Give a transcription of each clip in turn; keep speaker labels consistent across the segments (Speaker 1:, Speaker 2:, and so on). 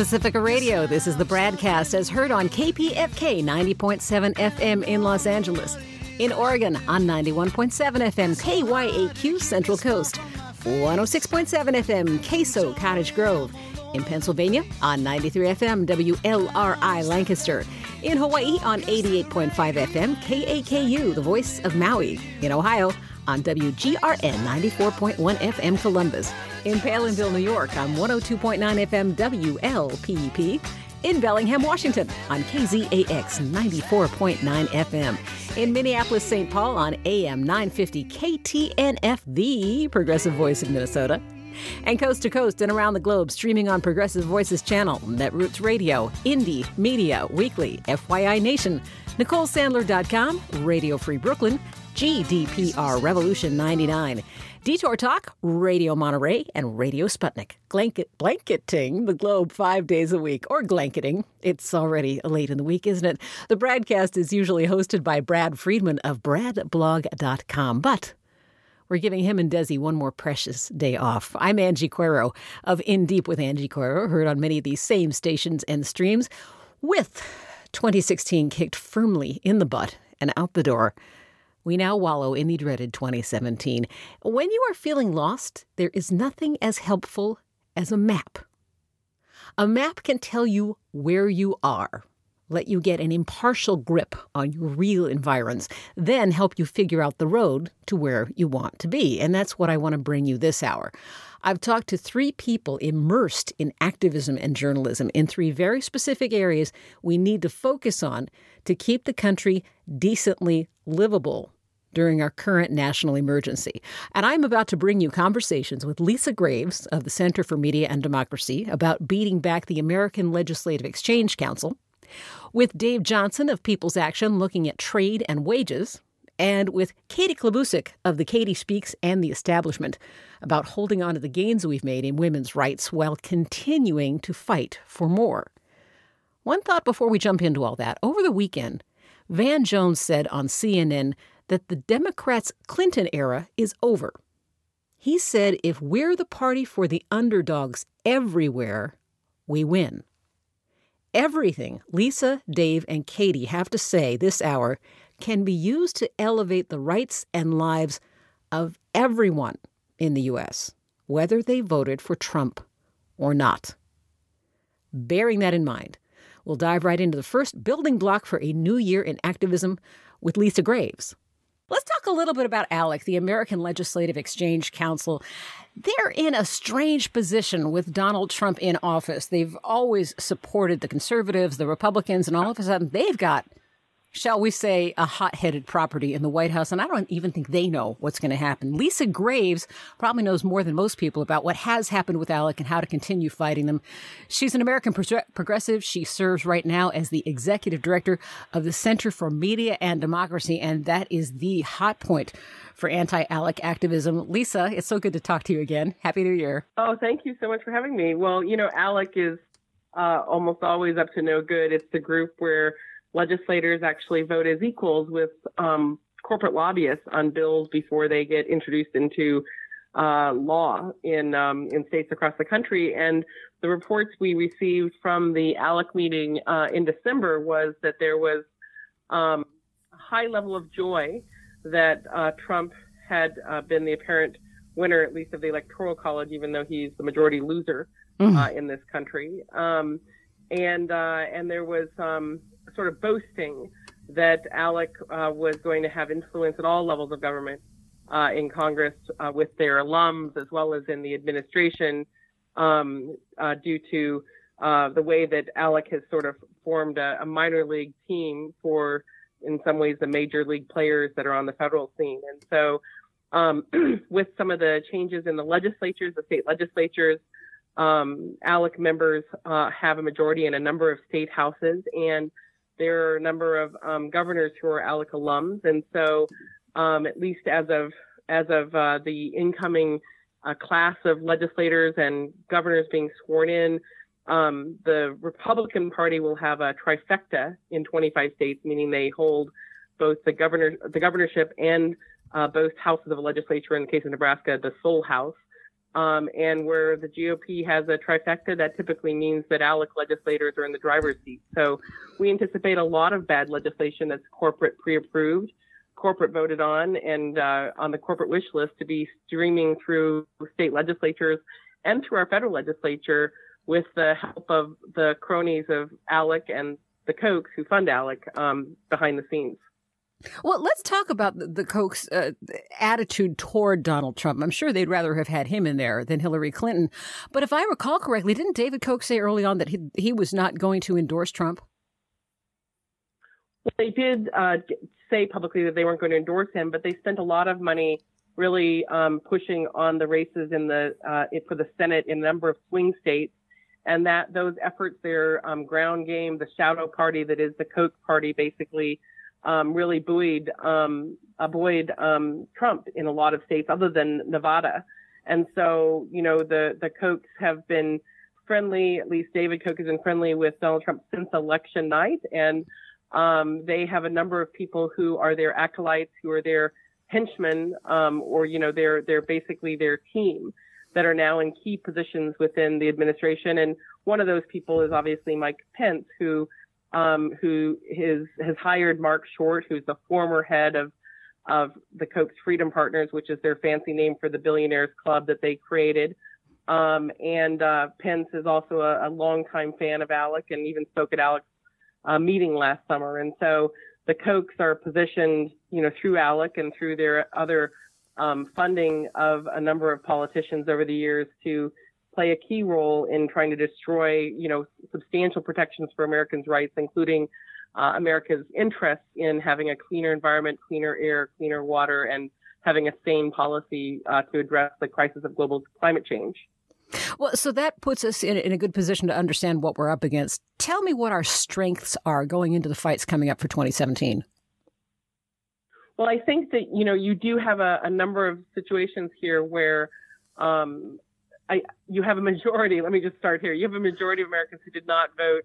Speaker 1: Pacifica Radio, this is the BradCast as heard on KPFK 90.7 FM in Los Angeles. In Oregon on 91.7 FM KYAQ Central Coast, 106.7 FM Queso Cottage Grove. In Pennsylvania on 93 FM WLRI Lancaster. In Hawaii on 88.5 FM KAKU, the voice of Maui. In Ohio on WGRN 94.1 FM Columbus. In Palenville, New York on 102.9 FM WLPP. In Bellingham, Washington on KZAX 94.9 FM. In Minneapolis, St. Paul on AM 950 KTNF, the progressive voice of Minnesota. And coast to coast and around the globe, streaming on Progressive Voices channel, Netroots Radio, Indie Media Weekly, FYI Nation, NicoleSandler.com, Radio Free Brooklyn, GDPR Revolution 99. Detour Talk, Radio Monterey, and Radio Sputnik. Blanket, blanketing the globe five days a week, or blanketing. It's already late in the week, isn't it? The BradCast is usually hosted by Brad Friedman of bradblog.com, but we're giving him and Desi one more precious day off. I'm Angie Coiro of In Deep with Angie Coiro, heard on many of these same stations and streams, with 2016 kicked firmly in the butt and out the door. We now wallow in the dreaded 2017. When you are feeling lost, there is nothing as helpful as a map. A map can tell you where you are, let you get an impartial grip on your real environs, then help you figure out the road to where you want to be. And that's what I want to bring you this hour. I've talked to three people immersed in activism and journalism in three very specific areas we need to focus on to keep the country decently livable during our current national emergency. And I'm about to bring you conversations with Lisa Graves of the Center for Media and Democracy about beating back the American Legislative Exchange Council, with Dave Johnson of People's Action looking at trade and wages, and with Katie Klabusich of the Katie Speaks and the Establishment about holding on to the gains we've made in women's rights while continuing to fight for more. One thought before we jump into all that. Over the weekend, Van Jones said on CNN that the Democrats' Clinton era is over. He said if we're the party for the underdogs everywhere, we win. Everything Lisa, Dave, and Katie have to say this hour can be used to elevate the rights and lives of everyone in the U.S., whether they voted for Trump or not. Bearing that in mind, we'll dive right into the first building block for a new year in activism with Lisa Graves. Let's talk a little bit about ALEC, the American Legislative Exchange Council. They're in a strange position with Donald Trump in office. They've always supported the conservatives, the Republicans, and all of a sudden they've got shall we say, a hot headed property in the White House. And I don't even think they know what's going to happen. Lisa Graves probably knows more than most people about what has happened with ALEC and how to continue fighting them. She's an American pro- progressive. She serves right now as the executive director of the Center for Media and Democracy. And that is the hot point for anti ALEC activism. Lisa, it's so good to talk to you again. Happy New Year.
Speaker 2: Oh, thank you so much for having me. Well, you know, ALEC is uh, almost always up to no good. It's the group where legislators actually vote as equals with um, corporate lobbyists on bills before they get introduced into uh, law in um, in states across the country. And the reports we received from the ALEC meeting uh, in December was that there was um, a high level of joy that uh, Trump had uh, been the apparent winner, at least of the electoral college, even though he's the majority loser mm. in this country. Um, and uh, and there was um, sort of boasting that ALEC uh, was going to have influence at all levels of government uh, in Congress uh, with their alums as well as in the administration um, uh, due to uh, the way that ALEC has sort of formed a, a, minor league team for, in some ways, the major league players that are on the federal scene. And so, um, with some of the changes in the legislatures, the state legislatures, um, ALEC members uh, have a majority in a number of state houses, and there are a number of um, governors who are ALEC alums, and so um, at least as of as of uh, the incoming uh, class of legislators and governors being sworn in, um, the Republican Party will have a trifecta in 25 states, meaning they hold both the governor, the governorship, and uh, both houses of the legislature. In the case of Nebraska, the sole house. Um, and where the GOP has a trifecta, that typically means that ALEC legislators are in the driver's seat. So we anticipate a lot of bad legislation that's corporate pre-approved, corporate voted on, and uh, on the corporate wish list to be streaming through state legislatures and through our federal legislature with the help of the cronies of ALEC and the Kochs who fund ALEC um, behind the scenes.
Speaker 1: Well, let's talk about the, the Koch's uh, attitude toward Donald Trump. I'm sure they'd rather have had him in there than Hillary Clinton. But if I recall correctly, didn't David Koch say early on that he, he was not going to endorse Trump?
Speaker 2: Well, they did uh, say publicly that they weren't going to endorse him, but they spent a lot of money really um, pushing on the races in the uh, for the Senate in a number of swing states, and that those efforts, their um, ground game, the shadow party that is the Koch party, basically um, really buoyed um, buoyed um, Trump in a lot of states other than Nevada. And so, you know, the the Kochs have been friendly. At least David Koch has been friendly with Donald Trump since election night, and um, they have a number of people who are their acolytes, who are their henchmen, um, or you know, they're they're basically their team that are now in key positions within the administration. And one of those people is obviously Mike Pence, who um, who is, has hired Mark Short, who's the former head of of the Koch's Freedom Partners, which is their fancy name for the billionaires club that they created. Um, and uh, Pence is also a, a longtime fan of Alec and even spoke at Alec's uh, meeting last summer. And so the Kochs are positioned, you know, through Alec and through their other um, funding of a number of politicians over the years to play a key role in trying to destroy, you know, substantial protections for Americans' rights, including uh, America's interest in having a cleaner environment, cleaner air, cleaner water, and having a sane policy uh, to address the crisis of global climate change.
Speaker 1: Well, so that puts us in, in a good position to understand what we're up against. Tell me what our strengths are going into the fights coming up for 2017.
Speaker 2: Well, I think that you know you do have a, a number of situations here where um, I, you have a majority. Let me just start here. You have a majority of Americans who did not vote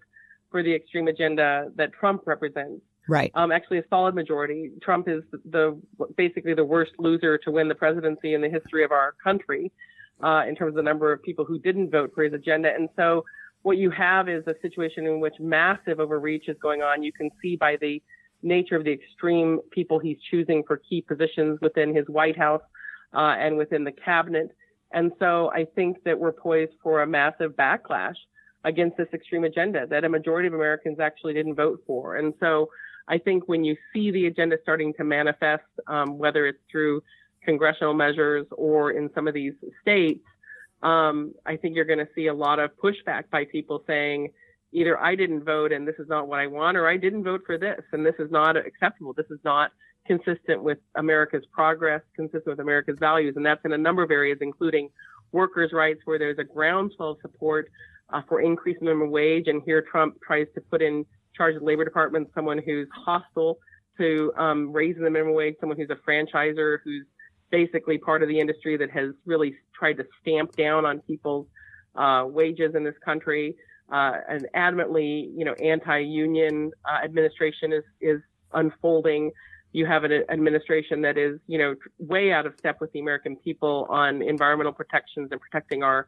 Speaker 2: for the extreme agenda that Trump represents.
Speaker 1: Right.
Speaker 2: Um, actually, a solid majority. Trump is the basically the worst loser to win the presidency in the history of our country, uh, in terms of the number of people who didn't vote for his agenda. And so, what you have is a situation in which massive overreach is going on. You can see by the nature of the extreme people he's choosing for key positions within his White House uh, and within the cabinet. And so I think that we're poised for a massive backlash against this extreme agenda that a majority of Americans actually didn't vote for. And so I think when you see the agenda starting to manifest, um, whether it's through congressional measures or in some of these states, um, I think you're going to see a lot of pushback by people saying, either I didn't vote and this is not what I want, or I didn't vote for this and this is not acceptable. This is not consistent with America's progress, consistent with America's values. And that's in a number of areas, including workers' rights, where there's a groundswell of support uh, for increasing minimum wage. And here Trump tries to put in charge of the Labor Department someone who's hostile to um, raising the minimum wage, someone who's a franchiser, who's basically part of the industry that has really tried to stamp down on people's uh, wages in this country. Uh, an adamantly, you know, anti-union uh, administration is is unfolding you have an administration that is, you know, way out of step with the American people on environmental protections and protecting our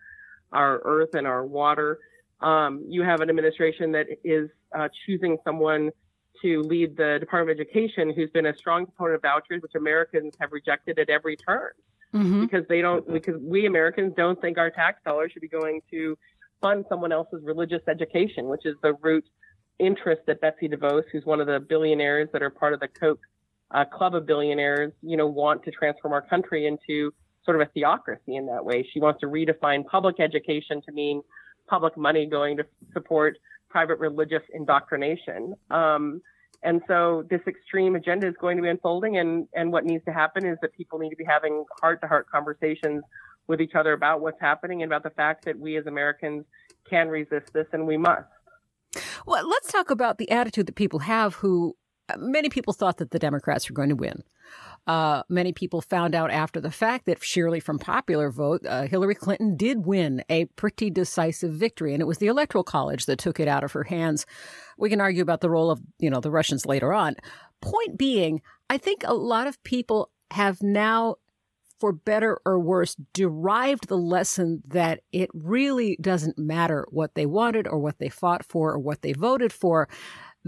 Speaker 2: our earth and our water. Um, you have an administration that is uh, choosing someone to lead the Department of Education who's been a strong proponent of vouchers, which Americans have rejected at every turn mm-hmm. because they don't, because we Americans don't think our tax dollars should be going to fund someone else's religious education, which is the root interest that Betsy DeVos, who's one of the billionaires that are part of the Koch uh, club of billionaires, you know, want to transform our country into sort of a theocracy in that way. She wants to redefine public education to mean public money going to support private religious indoctrination. Um, and so this extreme agenda is going to be unfolding and, and what needs to happen is that people need to be having heart to heart conversations with each other about what's happening and about the fact that we as Americans can resist this and we must.
Speaker 1: Well, let's talk about the attitude that people have who many people thought that the Democrats were going to win. Uh, many people found out after the fact that surely from popular vote, uh, Hillary Clinton did win a pretty decisive victory, and it was the Electoral College that took it out of her hands. We can argue about the role of you know the Russians later on, point being, I think a lot of people have now for better or worse, derived the lesson that it really doesn't matter what they wanted or what they fought for or what they voted for.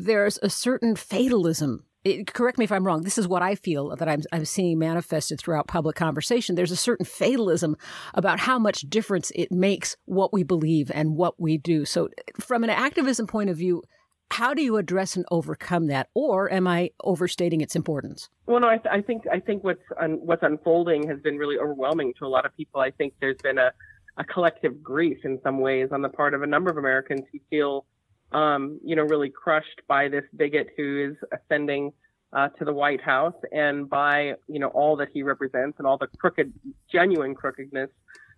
Speaker 1: There's a certain fatalism it, correct me if I'm wrong. This is what I feel that I'm, I'm seeing manifested throughout public conversation. There's a certain fatalism about how much difference it makes what we believe and what we do. So, from an activism point of view, how do you address and overcome that, or am I overstating its importance?
Speaker 2: Well, no, I, th- I think I think what's un- what's unfolding has been really overwhelming to a lot of people. I think there's been a, a collective grief in some ways on the part of a number of Americans who feel um, you know, really crushed by this bigot who is ascending uh, to the White House and by, you know, all that he represents and all the crooked, genuine crookedness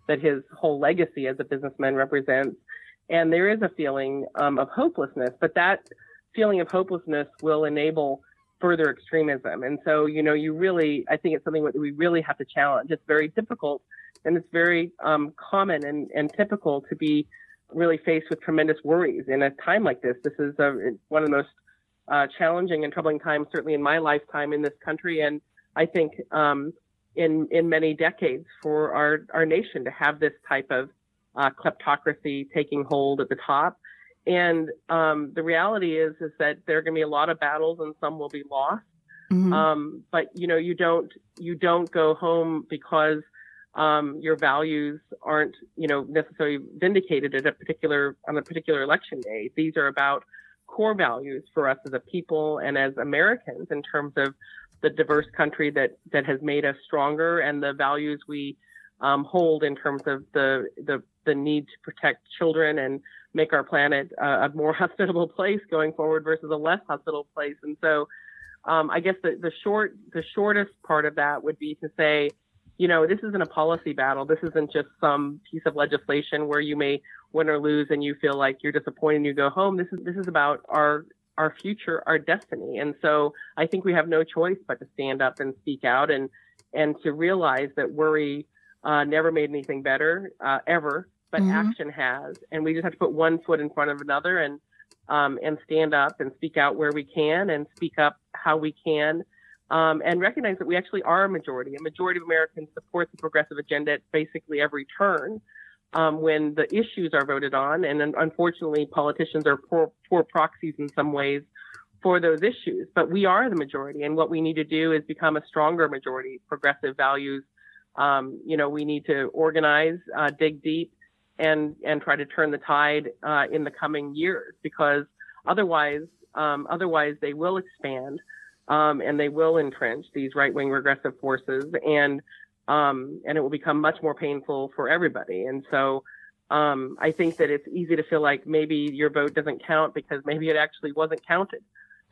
Speaker 2: that his whole legacy as a businessman represents. And there is a feeling um, of hopelessness, but that feeling of hopelessness will enable further extremism. And so, you know, you really, I think it's something that we really have to challenge. It's very difficult and it's very um, common and, and typical to be really faced with tremendous worries in a time like this. This is a, one of the most uh, challenging and troubling times, certainly in my lifetime in this country, and I think um, in in many decades for our our nation to have this type of uh, kleptocracy taking hold at the top. And um, the reality is is that there are going to be a lot of battles, and some will be lost. Mm-hmm. Um, but you know, you don't you don't go home because um, your values aren't, you know, necessarily vindicated at a particular on a particular election day. These are about core values for us as a people and as Americans in terms of the diverse country that that has made us stronger and the values we um, hold in terms of the, the the need to protect children and make our planet a more hospitable place going forward versus a less hospitable place. And so, um, I guess the, the short the shortest part of that would be to say you know, this isn't a policy battle. This isn't just some piece of legislation where you may win or lose and you feel like you're disappointed and you go home. This is this is about our our future, our destiny. And so I think we have no choice but to stand up and speak out and and to realize that worry uh, never made anything better uh, ever, but mm-hmm. action has. And we just have to put one foot in front of another and um, and stand up and speak out where we can and speak up how we can um, and recognize that we actually are a majority. A majority of Americans support the progressive agenda at basically every turn um, when the issues are voted on. And unfortunately, politicians are poor, poor proxies in some ways for those issues. But we are the majority, and what we need to do is become a stronger majority. Progressive values. Um, you know, we need to organize, uh, dig deep, and and try to turn the tide uh, in the coming years because otherwise, um, otherwise they will expand um, and they will entrench these right wing regressive forces, and um, and it will become much more painful for everybody. And so um, I think that it's easy to feel like maybe your vote doesn't count because maybe it actually wasn't counted,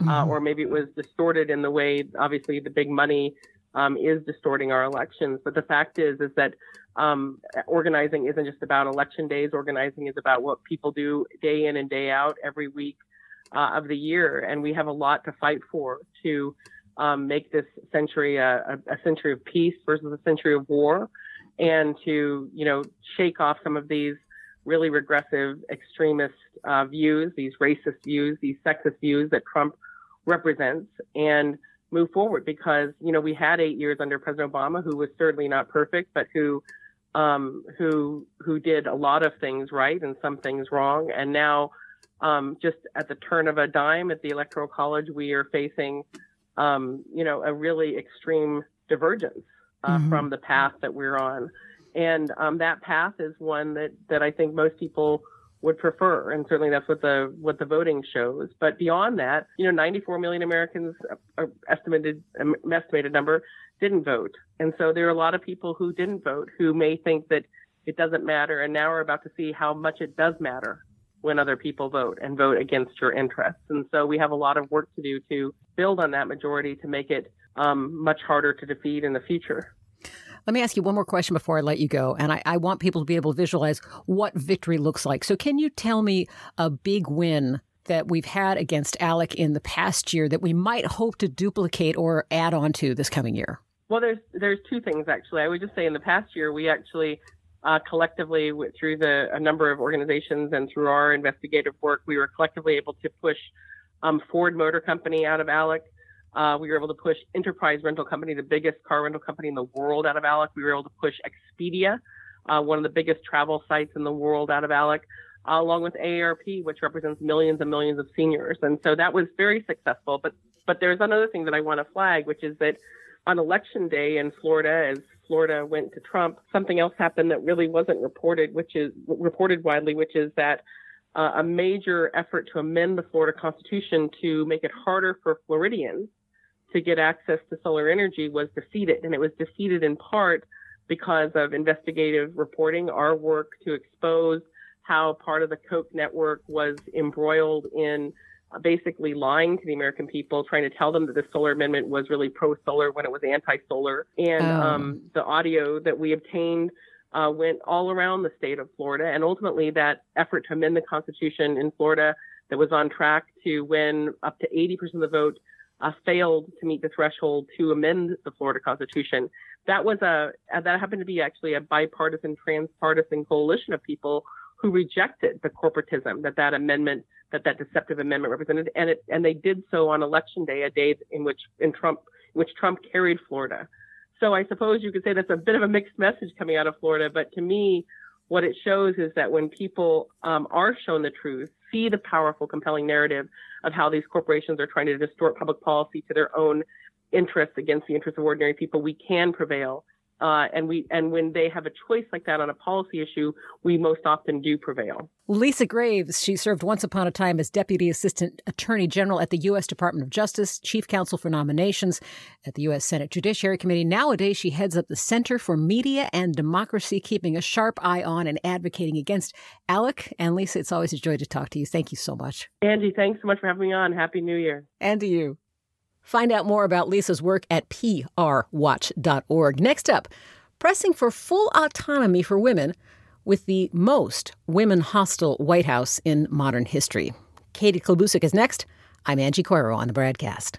Speaker 2: uh, mm-hmm. uh, or maybe it was distorted in the way obviously the big money um, is distorting our elections. But the fact is is that um, organizing isn't just about election days. Organizing is about what people do day in and day out every week uh, of the year, and we have a lot to fight for to um, make this century a, a, century of peace versus a century of war, and to you know shake off some of these really regressive extremist uh, views, these racist views, these sexist views that Trump represents, and move forward. Because you know we had eight years under President Obama, who was certainly not perfect, but who um, who who did a lot of things right and some things wrong, and now um, just at the turn of a dime at the Electoral College, we are facing, um, you know, a really extreme divergence uh, mm-hmm. from the path that we're on. And um, that path is one that, that I think most people would prefer, and certainly that's what the what the voting shows. But beyond that, you know, 94 million Americans, uh, estimated um, estimated number, didn't vote, and so there are a lot of people who didn't vote who may think that it doesn't matter, and now we're about to see how much it does matter when other people vote and vote against your interests. And so we have a lot of work to do to build on that majority to make it um, much harder to defeat in the future.
Speaker 1: Let me ask you one more question before I let you go. And I, I, want people to be able to visualize what victory looks like. So, can you tell me a big win that we've had against ALEC in the past year that we might hope to duplicate or add on to this coming year?
Speaker 2: Well, there's there's two things actually. I would just say in the past year we actually uh, collectively through the a number of organizations and through our investigative work, we were collectively able to push um, Ford Motor Company out of ALEC. Uh, we were able to push Enterprise Rental Company, the biggest car rental company in the world, out of ALEC. We were able to push Expedia, uh, one of the biggest travel sites in the world, out of ALEC, uh, along with AARP, which represents millions and millions of seniors. And so that was very successful. But but there's another thing that I want to flag, which is that on election day in Florida, as Florida went to Trump, something else happened that really wasn't reported, which is reported widely, which is that uh, a major effort to amend the Florida Constitution to make it harder for Floridians to get access to solar energy was defeated. And it was defeated in part because of investigative reporting, our work to expose how part of the Koch network was embroiled in basically lying to the American people, trying to tell them that the solar amendment was really pro solar when it was anti solar. And oh. um, the audio that we obtained uh, went all around the state of Florida. And ultimately, that effort to amend the Constitution in Florida that was on track to win up to 80% of the vote uh, failed to meet the threshold to amend the Florida Constitution. That was a that happened to be actually a bipartisan, transpartisan coalition of people who rejected the corporatism that that amendment, that that deceptive amendment represented, and it and they did so on election day, a day in which in Trump, which Trump carried Florida. So I suppose you could say that's a bit of a mixed message coming out of Florida, but to me, what it shows is that when people um, are shown the truth, see the powerful, compelling narrative of how these corporations are trying to distort public policy to their own interests against the interests of ordinary people, we can prevail. Uh, and we and when they have a choice like that on a policy issue, we most often do prevail.
Speaker 1: Lisa Graves, she served once upon a time as Deputy Assistant Attorney General at the U.S. Department of Justice, Chief Counsel for Nominations at the U.S. Senate Judiciary Committee. Nowadays, she heads up the Center for Media and Democracy, keeping a sharp eye on and advocating against ALEC. And Lisa, it's always a joy to talk to you. Thank you so much.
Speaker 2: Angie, thanks so much for having me on. Happy New Year.
Speaker 1: And to you. Find out more about Lisa's work at prwatch.org. Next up, pressing for full autonomy for women with the most women hostile White House in modern history. Katie Klabusich is next. I'm Angie Coiro on the BradCast.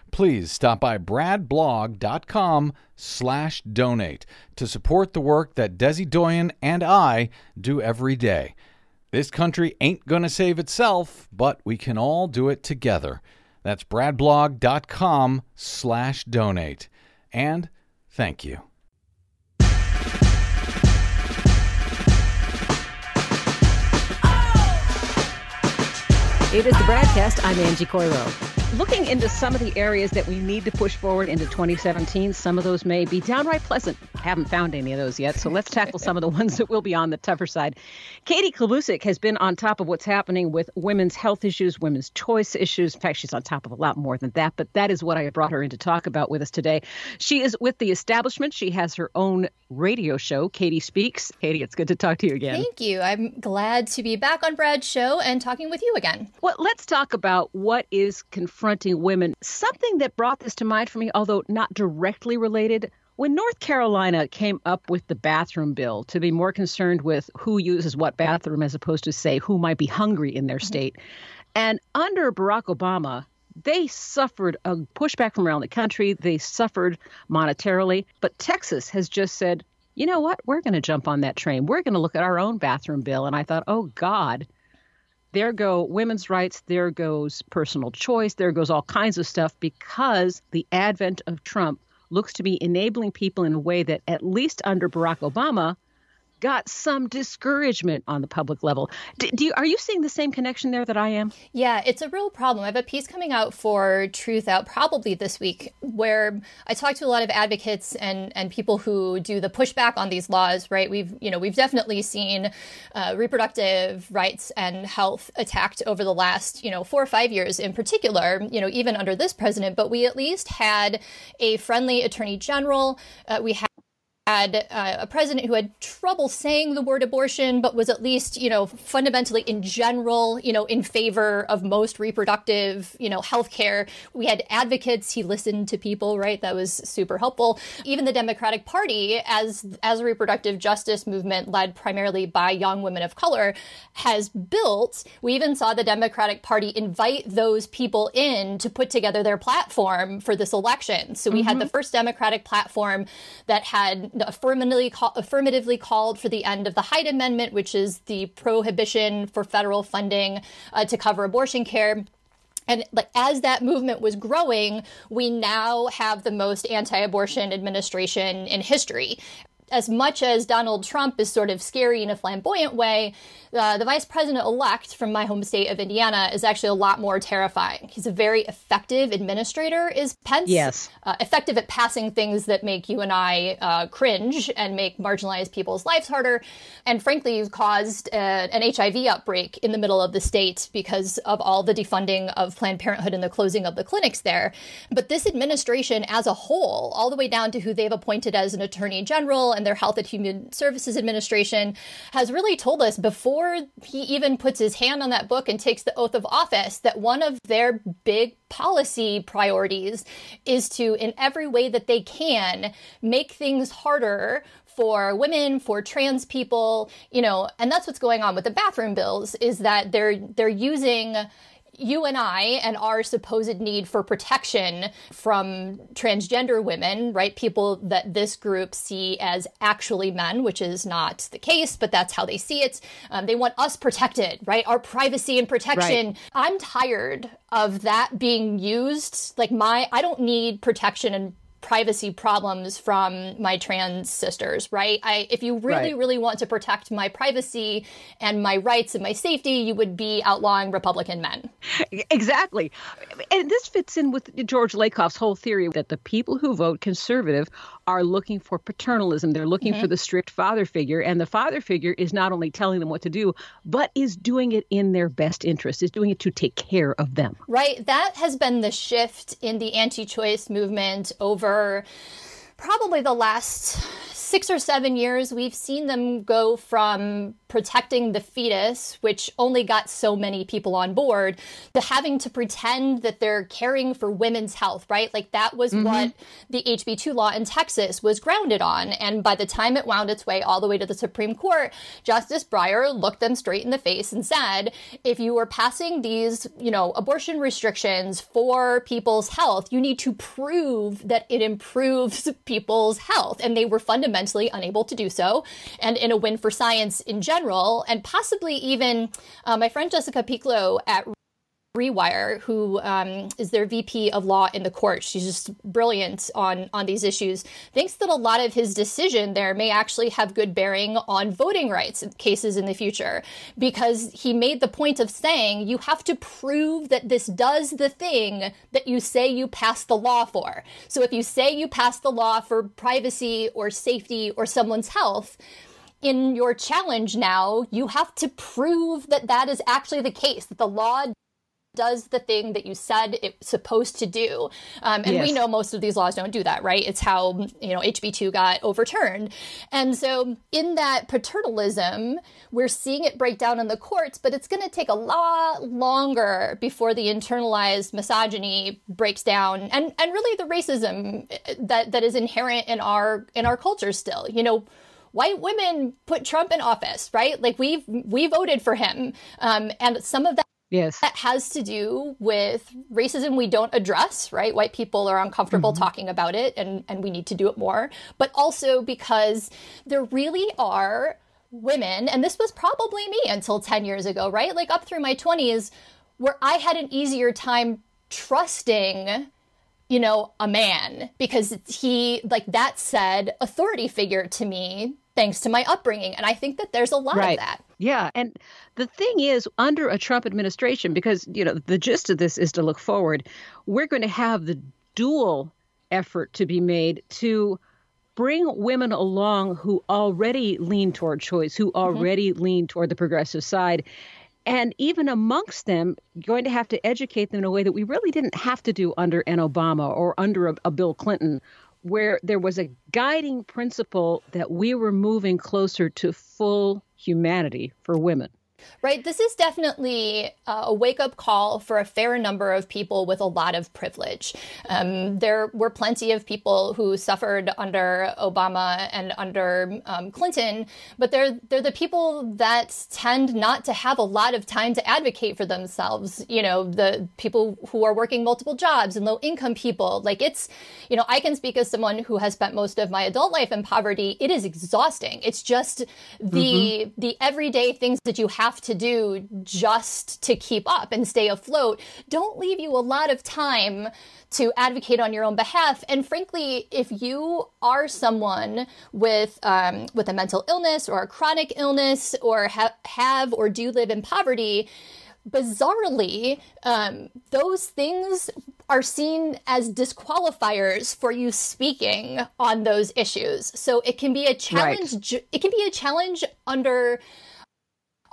Speaker 3: please stop by bradblog.com slash donate to support the work that Desi Doyen and I do every day. This country ain't going to save itself, but we can all do it together. That's bradblog.com slash donate. And thank you.
Speaker 1: It is the BradCast. I'm Angie Coiro looking into some of the areas that we need to push forward into 2017. Some of those may be downright pleasant. Haven't found any of those yet. So let's tackle some of the ones that will be on the tougher side. Katie Klabusich has been on top of what's happening with women's health issues, women's choice issues. In fact, she's on top of a lot more than that, but that is what I brought her in to talk about with us today. She is with the establishment. She has her own radio show, Katie Speaks. Katie, it's good to talk to you again.
Speaker 4: Thank you. I'm glad to be back on Brad's show and talking with you again.
Speaker 1: Well, let's talk about what is confronting women. Something that brought this to mind for me, although not directly related, when North Carolina came up with the bathroom bill to be more concerned with who uses what bathroom as opposed to, say, who might be hungry in their mm-hmm. state, and under Barack Obama, they suffered a pushback from around the country. They suffered monetarily. But Texas has just said, you know what? We're going to jump on that train. We're going to look at our own bathroom bill. And I thought, oh, God, there go women's rights. There goes personal choice. There goes all kinds of stuff because the advent of Trump looks to be enabling people in a way that, at least under Barack Obama, got some discouragement on the public level. Do, do you, are you seeing the same connection there that I am?
Speaker 4: Yeah, it's a real problem. I have a piece coming out for Truthout probably this week where I talk to a lot of advocates and and people who do the pushback on these laws. Right, we've you know we've definitely seen uh, reproductive rights and health attacked over the last you know four or five years in particular. You know even under this president, but we at least had a friendly attorney general. Uh, we had had uh, a president who had trouble saying the word abortion, but was at least, you know, fundamentally in general, you know, in favor of most reproductive, you know, health care. We had advocates. He listened to people, right? That was super helpful. Even the Democratic Party, as as a reproductive justice movement led primarily by young women of color, has built. We even saw the Democratic Party invite those people in to put together their platform for this election. So we mm-hmm. had the first Democratic platform that had affirmatively, call, affirmatively called for the end of the Hyde Amendment, which is the prohibition for federal funding uh, to cover abortion care. And like as that movement was growing, we now have the most anti-abortion administration in history as much as Donald Trump is sort of scary in a flamboyant way, uh, the vice president elect from my home state of Indiana is actually a lot more terrifying. He's a very effective administrator, is Pence.
Speaker 5: Yes.
Speaker 4: Uh, effective at passing things that make you and I uh, cringe and make marginalized people's lives harder. And frankly, you've caused uh, an HIV outbreak in the middle of the state because of all the defunding of Planned Parenthood and the closing of the clinics there. But this administration as a whole, all the way down to who they've appointed as an attorney general and their Health and Human Services Administration, has really told us before before he even puts his hand on that book and takes the oath of office that one of their big policy priorities is to, in every way that they can, make things harder for women, for trans people, you know, and that's what's going on with the bathroom bills is that they're they're using you and I and our supposed need for protection from transgender women, right? People that this group see as actually men, which is not the case, but that's how they see it. Um, they want us protected, right? Our privacy and protection. Right. I'm tired of that being used. Like, my, I don't need protection and privacy problems from my trans sisters, right? I, if you really, right. really want to protect my privacy and my rights and my safety, you would be outlawing Republican men.
Speaker 5: Exactly. And this fits in with George Lakoff's whole theory that the people who vote conservative are looking for paternalism. They're looking mm-hmm. for the strict father figure. And the father figure is not only telling them what to do, but is doing it in their best interest, is doing it to take care of them.
Speaker 4: Right. That has been the shift in the anti choice movement over probably the last six or seven years, we've seen them go from protecting the fetus, which only got so many people on board, to having to pretend that they're caring for women's health, right? Like that was mm-hmm. what the HB2 law in Texas was grounded on. And by the time it wound its way all the way to the Supreme Court, Justice Breyer looked them straight in the face and said, if you are passing these, you know, abortion restrictions for people's health, you need to prove that it improves people's health. And they were fundamentally unable to do so. And in a win for science in general, and possibly even uh, my friend Jessica Pieklo at Rewire, who um, is their VP of law in the court. She's just brilliant on on these issues. Thinks that a lot of his decision there may actually have good bearing on voting rights cases in the future, because he made the point of saying you have to prove that this does the thing that you say you passed the law for. So if you say you passed the law for privacy or safety or someone's health in your challenge now, you have to prove that that is actually the case, that the law does the thing that you said it's supposed to do. Um, and yes. we know most of these laws don't do that, right? It's how, you know, HB2 got overturned. And so in that paternalism, we're seeing it break down in the courts, but it's going to take a lot longer before the internalized misogyny breaks down and, and really the racism that, that is inherent in our, in our culture still. You know, white women put Trump in office, right? Like we we voted for him, um, and some of that.
Speaker 5: Yes.
Speaker 4: That has to do with racism we don't address, right? White people are uncomfortable mm-hmm. talking about it and, and we need to do it more. But also because there really are women, and this was probably me until 10 years ago, right? Like up through my 20s, where I had an easier time trusting you know, a man because he, like that said, authority figure to me thanks to my upbringing. And I think that there's a lot
Speaker 5: right.
Speaker 4: of that.
Speaker 5: Yeah. And the thing is, under a Trump administration, because, you know, the gist of this is to look forward, we're going to have the dual effort to be made to bring women along who already lean toward choice, who mm-hmm. already mm-hmm. lean toward the progressive side, and even amongst them, going to have to educate them in a way that we really didn't have to do under an Obama or under a, a Bill Clinton where there was a guiding principle that we were moving closer to full humanity for women.
Speaker 4: Right. This is definitely uh, a wake up call for a fair number of people with a lot of privilege. Um, there were plenty of people who suffered under Obama and under um, Clinton, but they're they're the people that tend not to have a lot of time to advocate for themselves. You know, the people who are working multiple jobs and low income people. Like it's, you know, I can speak as someone who has spent most of my adult life in poverty. It is exhausting. It's just the mm-hmm. the everyday things that you have have to do just to keep up and stay afloat don't leave you a lot of time to advocate on your own behalf. And frankly, if you are someone with um, with a mental illness or a chronic illness, or ha- have or do live in poverty, bizarrely, um, those things are seen as disqualifiers for you speaking on those issues. So it can be a challenge. Right. It can be a challenge under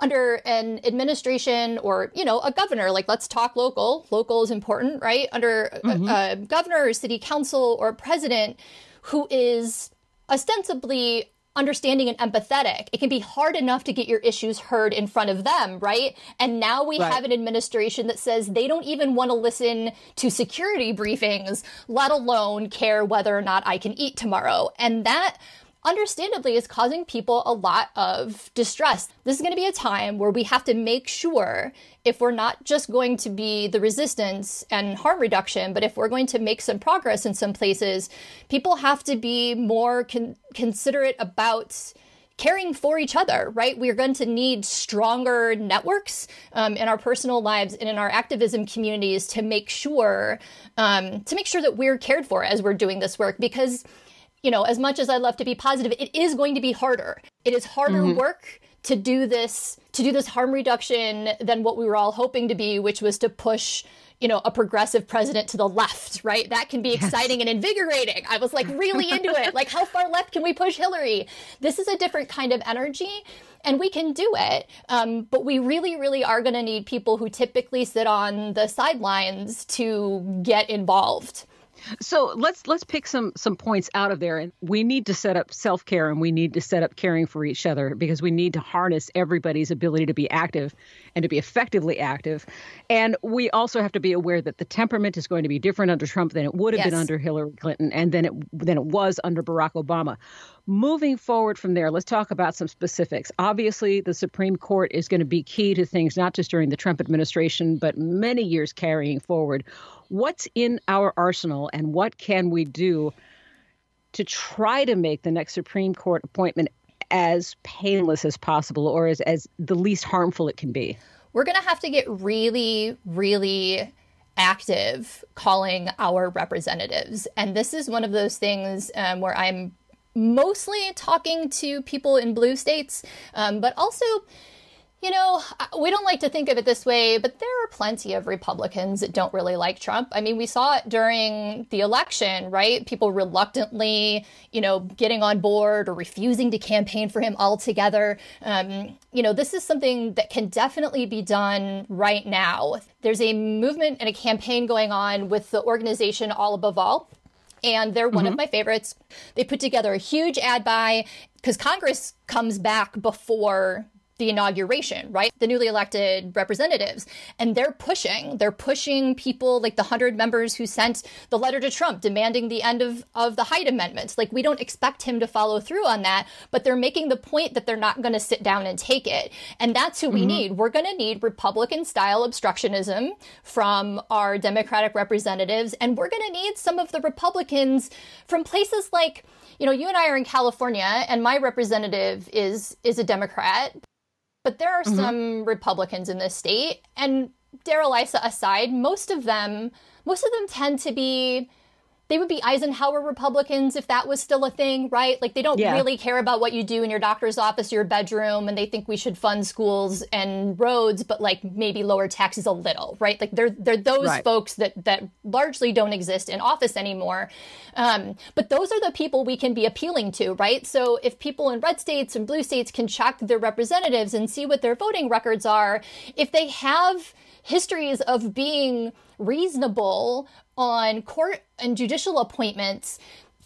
Speaker 4: under an administration or you know a governor like let's talk local local is important right under mm-hmm. a, a governor or city council or president who is ostensibly understanding and empathetic. It can be hard enough to get your issues heard in front of them, right? And now we right. have an administration that says they don't even want to listen to security briefings, let alone care whether or not I can eat tomorrow. And that understandably is causing people a lot of distress. This is going to be a time where we have to make sure if we're not just going to be the resistance and harm reduction, but if we're going to make some progress in some places, people have to be more con- considerate about caring for each other, right? We're going to need stronger networks um, in our personal lives and in our activism communities to make sure um, to make sure that we're cared for as we're doing this work because you know, as much as I love to be positive, it is going to be harder. It is harder mm-hmm. work to do this to do this harm reduction than what we were all hoping to be, which was to push you know, a progressive president to the left, right? That can be yes. exciting and invigorating. I was like really into it. Like, how far left can we push Hillary? This is a different kind of energy, and we can do it. Um, but we really, really are going to need people who typically sit on the sidelines to get involved.
Speaker 5: So let's let's pick some some points out of there, and we need to set up self care, and we need to set up caring for each other because we need to harness everybody's ability to be active and to be effectively active, and we also have to be aware that the temperament is going to be different under Trump than it would have yes. been under Hillary Clinton, and then it than it was under Barack Obama. Moving forward from there, let's talk about some specifics. Obviously, the Supreme Court is going to be key to things not just during the Trump administration, but many years carrying forward what's in our arsenal and what can we do to try to make the next Supreme Court appointment as painless as possible or as, as the least harmful it can be?
Speaker 4: We're going to have to get really, really active calling our representatives. And this is one of those things um, where I'm mostly talking to people in blue states, um, but also you know, we don't like to think of it this way, but there are plenty of Republicans that don't really like Trump. I mean, we saw it during the election, right? People reluctantly, you know, getting on board or refusing to campaign for him altogether. Um, you know, this is something that can definitely be done right now. There's a movement and a campaign going on with the organization All Above All and they're one mm-hmm. of my favorites. They put together a huge ad buy because Congress comes back before the inauguration, right? The newly elected representatives. And they're pushing, they're pushing people like the 100 members who sent the letter to Trump demanding the end of, of the Hyde amendments. Like, we don't expect him to follow through on that, but they're making the point that they're not going to sit down and take it. And that's who mm-hmm. we need. We're going to need Republican style obstructionism from our Democratic representatives. And we're going to need some of the Republicans from places like, you know, you and I are in California, and my representative is is a Democrat, but there are mm-hmm. some Republicans in this state, and Darrell Issa aside, most of them, most of them tend to be they would be Eisenhower Republicans if that was still a thing, right? Like they don't yeah. really care about what you do in your doctor's office, your bedroom, and they think we should fund schools and roads, but like maybe lower taxes a little, right? Like they're they're those right. folks that that largely don't exist in office anymore. Um, but those are the people we can be appealing to, right? So if people in red states and blue states can check their representatives and see what their voting records are, if they have histories of being reasonable on court and judicial appointments,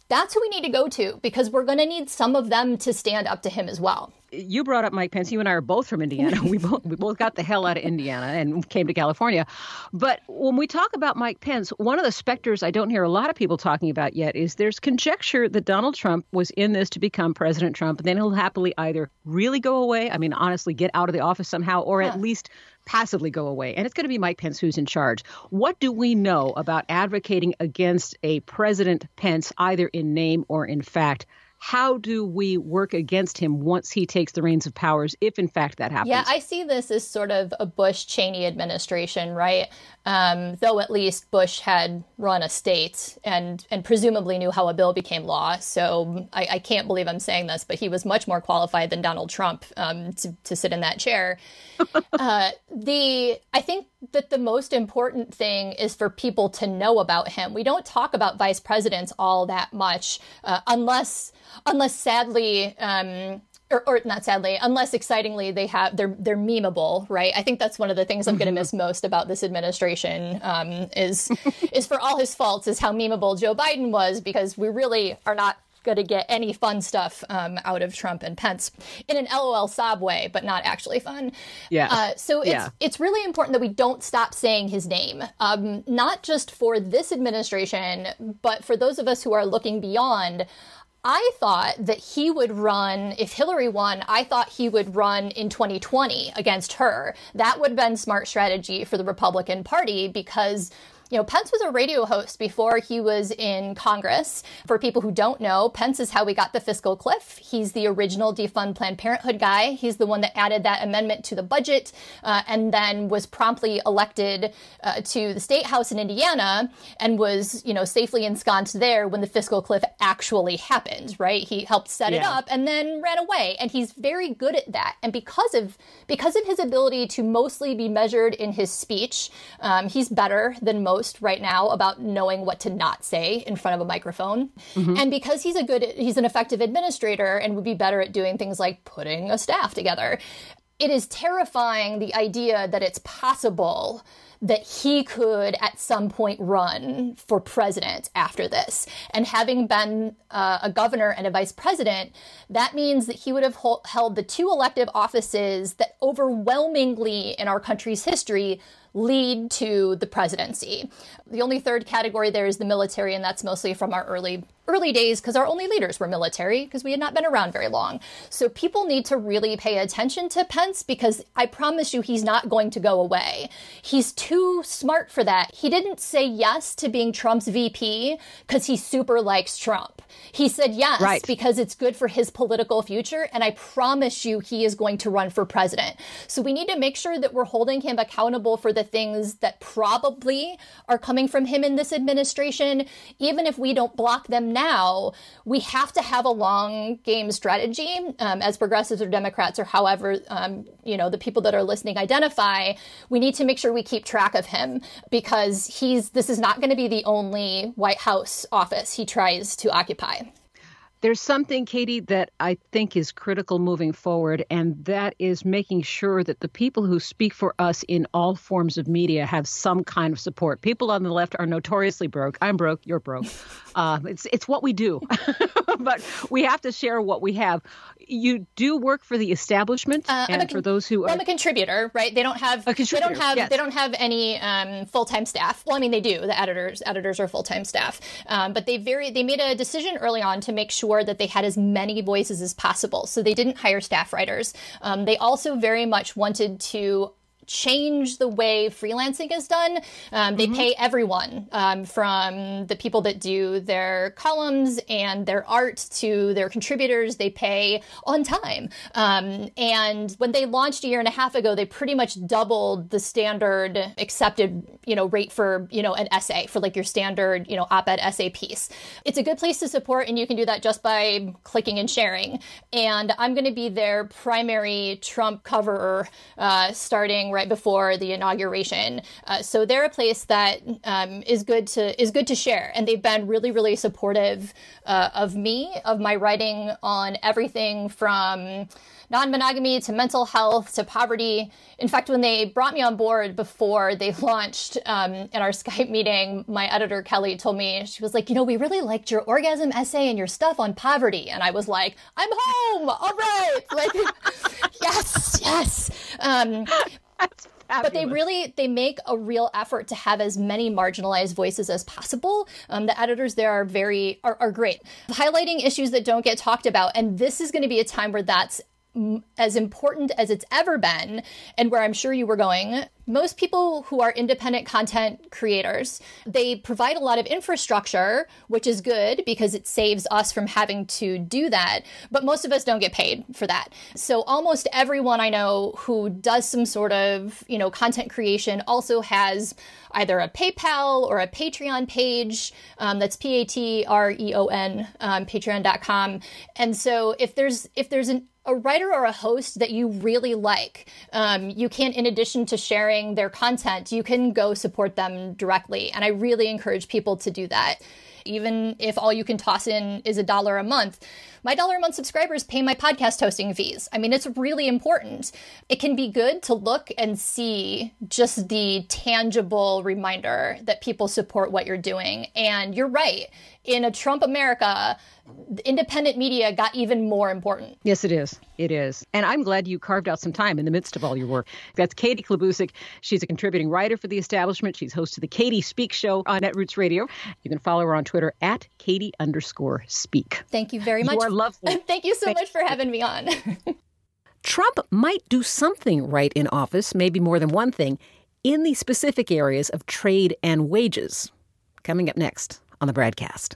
Speaker 4: that's who we need to go to because we're going to need some of them to stand up to him as well
Speaker 1: you brought up Mike Pence. You and I are both from Indiana. we both we both got the hell out of Indiana and came to California. But when we talk about Mike Pence, one of the specters I don't hear a lot of people talking about yet is there's conjecture that Donald Trump was in this to become President Trump, and then he'll happily either really go away, I mean honestly get out of the office somehow, or at least passively go away. And it's going to be Mike Pence who's in charge. What do we know about advocating against a President Pence, either in name or in fact? How do we work against him once he takes the reins of powers, if in fact that happens?
Speaker 4: Yeah, I see this as sort of a Bush Cheney administration, right? Um, though at least Bush had run a state and and presumably knew how a bill became law. So I, I can't believe I'm saying this, but he was much more qualified than Donald Trump um, to, to sit in that chair. uh, the I think that the most important thing is for people to know about him. We don't talk about vice presidents all that much, uh, unless unless sadly. Um, or, or, not sadly, unless excitingly they have they're they're memeable, right? I think that's one of the things I'm going to miss most about this administration um, is is for all his faults is how memeable Joe Biden was because we really are not going to get any fun stuff um, out of Trump and Pence in an LOL sob way, but not actually fun.
Speaker 1: Yeah.
Speaker 4: Uh, so it's yeah. it's really important that we don't stop saying his name, um, not just for this administration, but for those of us who are looking beyond. I thought that he would run, if Hillary won, I thought he would run in 2020 against her. That would have been smart strategy for the Republican Party because you know, Pence was a radio host before he was in Congress. For people who don't know, Pence is how we got the fiscal cliff. He's the original defund Planned Parenthood guy. He's the one that added that amendment to the budget uh, and then was promptly elected uh, to the state house in Indiana and was, you know, safely ensconced there when the fiscal cliff actually happened, right? He helped set yeah. it up and then ran away. And he's very good at that. And because of because of his ability to mostly be measured in his speech, um, he's better than most host right now about knowing what to not say in front of a microphone. Mm-hmm. And because he's a good, he's an effective administrator and would be better at doing things like putting a staff together. It is terrifying the idea that it's possible that he could at some point run for president after this. And having been uh, a governor and a vice president, that means that he would have held the two elective offices that overwhelmingly in our country's history lead to the presidency. The only third category there is the military, and that's mostly from our early early days because our only leaders were military because we had not been around very long. So people need to really pay attention to Pence because I promise you he's not going to go away. He's too smart for that. He didn't say yes to being Trump's VP because he super likes Trump. He said yes right. because it's good for his political future and I promise you he is going to run for president. So we need to make sure that we're holding him accountable for the the things that probably are coming from him in this administration, even if we don't block them now, we have to have a long game strategy um, as progressives or Democrats or however, um, you know, the people that are listening identify. We need to make sure we keep track of him because he's, this is not going to be the only White House office he tries to occupy.
Speaker 1: There's something, Katie, that I think is critical moving forward, and that is making sure that the people who speak for us in all forms of media have some kind of support. People on the left are notoriously broke. I'm broke. You're broke. Uh, it's it's what we do, but we have to share what we have. You do work for the establishment, uh, and con- for those who
Speaker 4: are, I'm a contributor, right? They don't have a they don't have yes. they don't have any um, full time staff. Well, I mean they do. The editors editors are full time staff, um, but they very they made a decision early on to make sure sure that they had as many voices as possible. So they didn't hire staff writers. Um, they also very much wanted to change the way freelancing is done. Um, they mm-hmm. pay everyone um, from the people that do their columns and their art to their contributors. They pay on time. Um, and when they launched a year and a half ago, they pretty much doubled the standard accepted, you know, rate for, you know, an essay for like your standard, you know, op-ed essay piece. It's a good place to support and you can do that just by clicking and sharing. And I'm going to be their primary Trump coverer uh, starting right before the inauguration. Uh, so they're a place that um, is good to is good to share, and they've been really really supportive uh, of me, of my writing on everything from non monogamy to mental health to poverty. In fact, when they brought me on board before they launched um, in our Skype meeting, my editor Kelly told me, she was like, you know, we really liked your orgasm essay and your stuff on poverty. And I was like, I'm home. All right. Like, yes, yes. Um, but they really they make a real effort to have as many marginalized voices as possible. Um, the editors there are very are, are great. Highlighting issues that don't get talked about and this is going to be a time where that's as important as it's ever been and where I'm sure you were going most people who are independent content creators they provide a lot of infrastructure which is good because it saves us from having to do that but most of us don't get paid for that. So almost everyone i know who does some sort of you know content creation also has either a paypal or a patreon page um, that's p-a-t-r-e-o-n um, patreon.com and so if there's if there's an a writer or a host that you really like, um, you can, in addition to sharing their content, you can go support them directly. And I really encourage people to do that. Even if all you can toss in is a dollar a month, my dollar a month subscribers pay my podcast hosting fees. I mean, it's really important. It can be good to look and see just the tangible reminder that people support what you're doing. And you're right. In a Trump America, independent media got even more important.
Speaker 5: Yes, it is. It is. And I'm glad you carved out some time in the midst of all your work. That's Katie Klabusich. She's a contributing writer for The Establishment. She's host of the Katie Speak Show on Netroots Radio. You can follow her on Twitter at Katie underscore speak.
Speaker 4: Thank you very much.
Speaker 5: You lovely.
Speaker 4: Thank you so Thank much for having me on.
Speaker 1: Trump might do something right in office, maybe more than one thing, in the specific areas of trade and wages. Coming up next on the BradCast.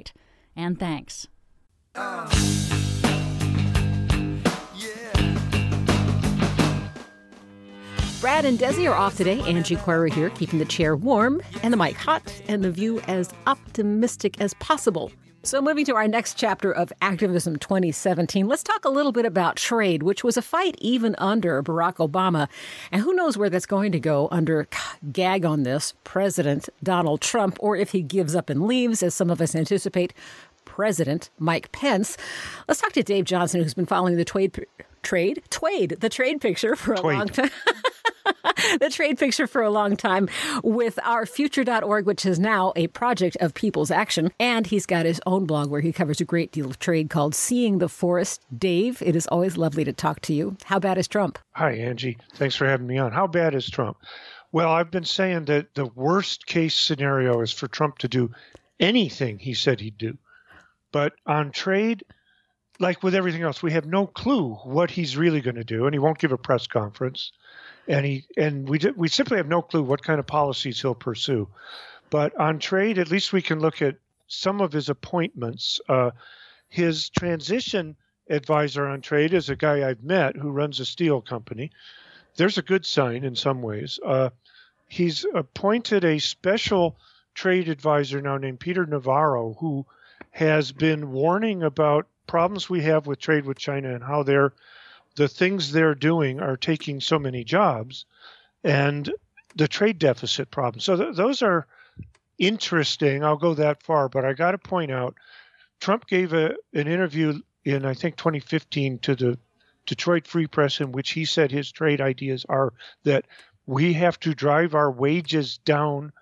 Speaker 6: and thanks.
Speaker 1: Brad and Desi are off today. Angie Coiro here, keeping the chair warm and the mic hot and the view as optimistic as possible. So, moving to our next chapter of Activism 2017, let's talk a little bit about trade, which was a fight even under Barack Obama. And who knows where that's going to go under gag on this President Donald Trump, or if he gives up and leaves, as some of us anticipate, President Mike Pence. Let's talk to Dave Johnson, who's been following the trade, trade, trade, the trade picture for a Twade. long time. the trade picture for a long time with our future.org, which is now a project of People's Action. And he's got his own blog where he covers a great deal of trade called Seeing the Forest. Dave, it is always lovely to talk to you. How bad is Trump?
Speaker 7: Hi, Angie. Thanks for having me on. How bad is Trump? Well, I've been saying that the worst case scenario is for Trump to do anything he said he'd do. But on trade, like with everything else, we have no clue what he's really going to do, and he won't give a press conference and he and we we simply have no clue what kind of policies he'll pursue. But on trade, at least we can look at some of his appointments. Uh, his transition advisor on trade is a guy I've met who runs a steel company. There's a good sign in some ways. Uh, he's appointed a special trade advisor now named Peter Navarro, who has been warning about problems we have with trade with China and how they're the things they're doing are taking so many jobs and the trade deficit problem. So th- those are interesting. I'll go that far, but I got to point out Trump gave a, an interview in, I think, 2015 to the Detroit Free Press in which he said his trade ideas are that we have to drive our wages down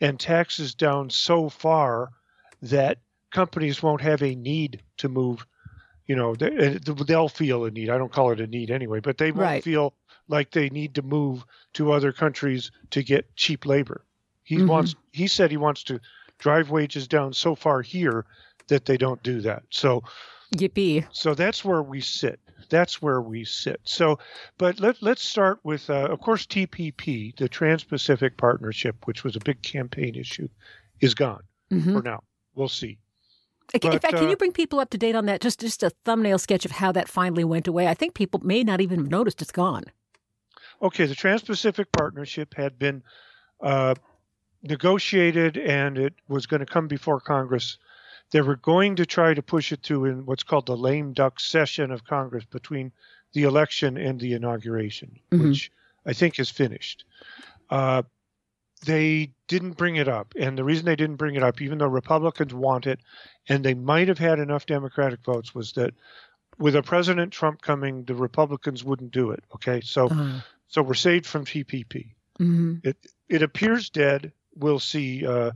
Speaker 7: and taxes down so far that companies won't have a need to move you know, they, will feel a need. I don't call it a need anyway, but they won't right. feel like they need to move to other countries to get cheap labor. He mm-hmm. wants. He said he wants to drive wages down so far here that they don't do that. So
Speaker 1: Yippee.
Speaker 7: So that's where we sit. That's where we sit. So, but let, let's start with, uh, of course, TPP, the Trans Pacific Partnership, which was a big campaign issue, is gone
Speaker 1: Mhm.
Speaker 7: for now. We'll see.
Speaker 1: In
Speaker 7: But,
Speaker 1: fact, can
Speaker 7: uh,
Speaker 1: you bring people up to date on that? Just just a thumbnail sketch of how that finally went away. I think people may not even have noticed it's gone.
Speaker 7: Okay, the Trans Pacific Partnership had been uh, negotiated and it was going to come before Congress. They were going to try to push it through in what's called the lame duck session of Congress between the election and the inauguration,
Speaker 1: Mhm.
Speaker 7: which I think is finished. Uh, they didn't bring it up. And the reason they didn't bring it up, even though Republicans want it, and they might have had enough Democratic votes, was that with a President Trump coming, the Republicans wouldn't do it. Okay. So,
Speaker 1: Uh,
Speaker 7: so we're saved from TPP.
Speaker 1: mhm.
Speaker 7: It it appears dead. We'll see. Uh,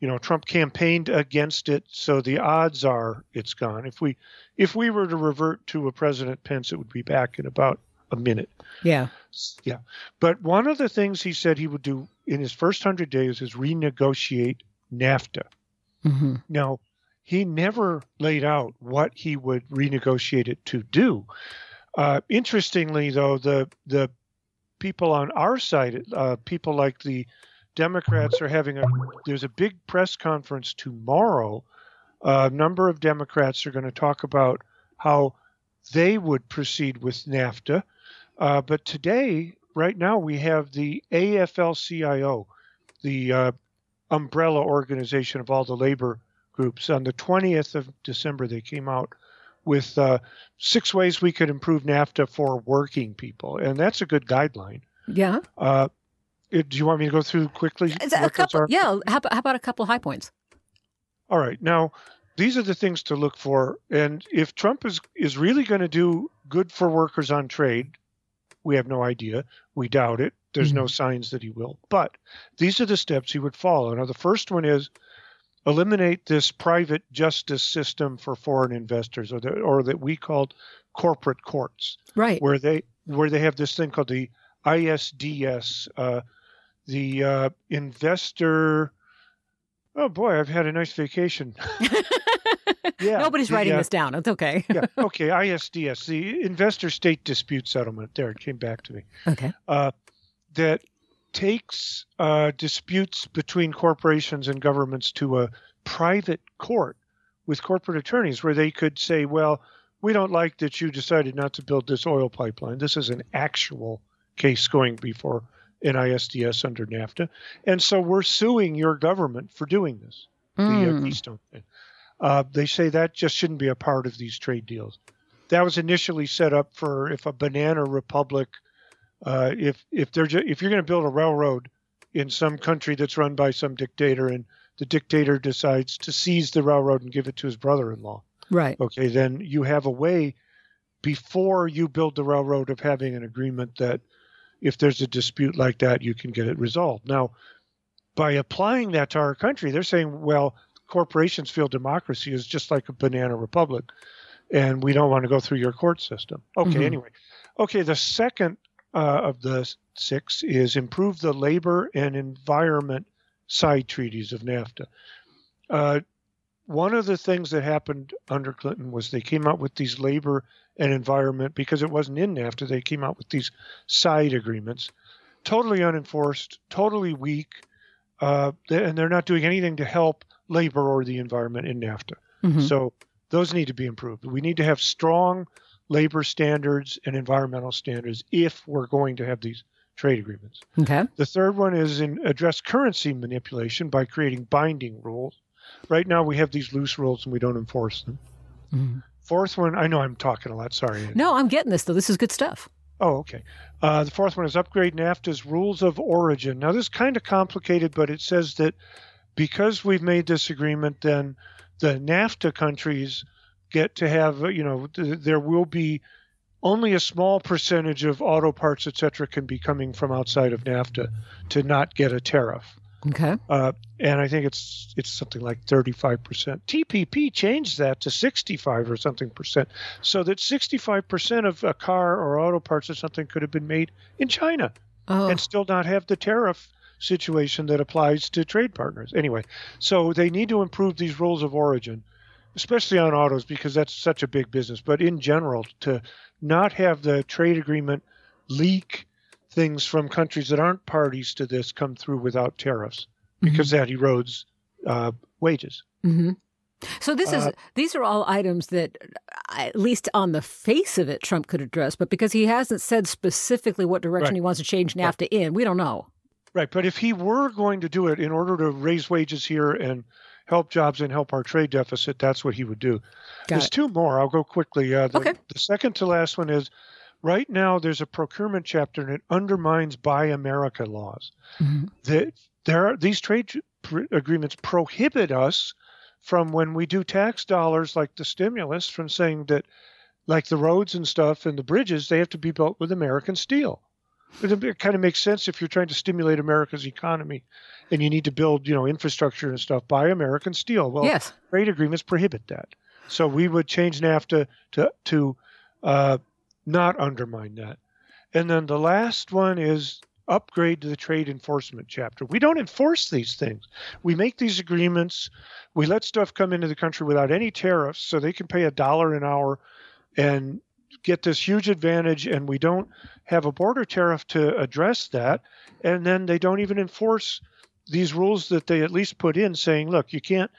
Speaker 7: you know, Trump campaigned against it, so the odds are it's gone. If we if we were to revert to a President Pence, it would be back in about a minute.
Speaker 1: Yeah.
Speaker 7: Yeah. But one of the things he said he would do in his first hundred days is renegotiate NAFTA.
Speaker 1: hmm
Speaker 7: Now, he never laid out what he would renegotiate it to do. Uh, interestingly, though, the the people on our side, uh, people like the Democrats, are having a there's a big press conference tomorrow. A number of Democrats are going to talk about how they would proceed with NAFTA. Uh, but today, right now, we have the AFL-CIO, the uh, umbrella organization of all the labor groups. On the 20th of December, they came out with uh, six ways we could improve NAFTA for working people, and that's a good guideline.
Speaker 1: Yeah.
Speaker 7: Uh, it- do you want me to go through quickly?
Speaker 1: Couple,
Speaker 7: are?
Speaker 1: yeah. How about, how about a couple high points?
Speaker 7: All right. Now, these are the things to look for. And if Trump is, is really going to do good for workers on trade, we have no idea. We doubt it. There's no signs that he will. But these are the steps he would follow. Now, the first one is eliminate this private justice system for foreign investors, or, the, or that we called corporate courts
Speaker 1: Right.
Speaker 7: where they where they have this thing called the ISDS, uh, the uh, investor. Oh boy, I've had a nice vacation. yeah,
Speaker 1: Nobody's writing
Speaker 7: uh,
Speaker 1: this down. It's okay.
Speaker 7: yeah, okay, ISDS, the investor state dispute settlement. There, it came back to me.
Speaker 1: Okay.
Speaker 7: Uh, that takes uh, disputes between corporations and governments to a private court with corporate attorneys where they could say, well, we don't like that you decided not to build this oil pipeline. This is an actual case going before an ISDS under NAFTA. And so we're suing your government for doing this, the uh,
Speaker 1: Mm.
Speaker 7: Keystone thing. Uh, they say that just shouldn't be a part of these trade deals. That was initially set up for if a banana republic, uh, if if they're ju- if you're going to build a railroad in some country that's run by some dictator and the dictator decides to seize the railroad and give it to his brother-in-law,
Speaker 1: Right.
Speaker 7: okay, then you have a way before you build the railroad of having an agreement that if there's a dispute like that, you can get it resolved. Now, by applying that to our country, they're saying, well, corporations feel democracy is just like a banana republic, and we don't want to go through your court system. Okay,
Speaker 1: Mhm.
Speaker 7: anyway. Okay, the second uh, of the six is improve the labor and environment side treaties of NAFTA. Uh, one of the things that happened under Clinton was they came out with these labor and environment because it wasn't in NAFTA. They came out with these side agreements, totally unenforced, totally weak, uh, and they're not doing anything to help labor or the environment in NAFTA.
Speaker 1: Mhm.
Speaker 7: So those need to be improved. We need to have strong labor standards and environmental standards if we're going to have these trade agreements.
Speaker 1: Okay.
Speaker 7: The third one is in address currency manipulation by creating binding rules. Right now we have these loose rules and we don't enforce them.
Speaker 1: Mhm.
Speaker 7: Fourth one, I know I'm talking a lot. Sorry.
Speaker 1: No, I'm getting this though. This is good stuff.
Speaker 7: Oh, okay. Uh, the fourth one is upgrade NAFTA's rules of origin. Now, this is kind of complicated, but it says that because we've made this agreement, then the NAFTA countries get to have, you know, th- there will be only a small percentage of auto parts, et cetera, can be coming from outside of NAFTA to not get a tariff.
Speaker 1: Okay.
Speaker 7: Uh, and I think it's it's something like 35%. TPP changed that to 65 or something percent, so that 65% of a car or auto parts or something could have been made in China
Speaker 1: Oh.
Speaker 7: and still not have the tariff situation that applies to trade partners. Anyway, so they need to improve these rules of origin especially on autos because that's such a big business. But in general, to not have the trade agreement leak things from countries that aren't parties to this come through without tariffs because that erodes uh, wages.
Speaker 1: Mm-hmm. So this is
Speaker 7: Uh,
Speaker 1: these are all items that, at least on the face of it, Trump could address. But because he hasn't said specifically what direction
Speaker 7: Right.
Speaker 1: he wants to change NAFTA in, we don't know.
Speaker 7: Right, but if he were going to do it in order to raise wages here and help jobs and help our trade deficit, that's what he would do.
Speaker 1: Got
Speaker 7: there's
Speaker 1: it.
Speaker 7: two more. I'll go quickly. Uh, the,
Speaker 1: Okay.
Speaker 7: the second to last one is right now there's a procurement chapter and it undermines Buy America laws.
Speaker 1: Mhm.
Speaker 7: That there are, these trade pr- agreements prohibit us from when we do tax dollars like the stimulus from saying that like the roads and stuff and the bridges they have to be built with American steel. It, it kind of makes sense if you're trying to stimulate America's economy and you need to build, you know, infrastructure and stuff by American steel. Well,
Speaker 1: yes.
Speaker 7: trade agreements prohibit that. So we would change NAFTA to to uh, not undermine that. And then the last one is upgrade to the trade enforcement chapter. We don't enforce these things. We make these agreements. We let stuff come into the country without any tariffs, so they can pay a dollar an hour and get this huge advantage. And we don't have a border tariff to address that. And then they don't even enforce these rules that they at least put in, saying, look, you can't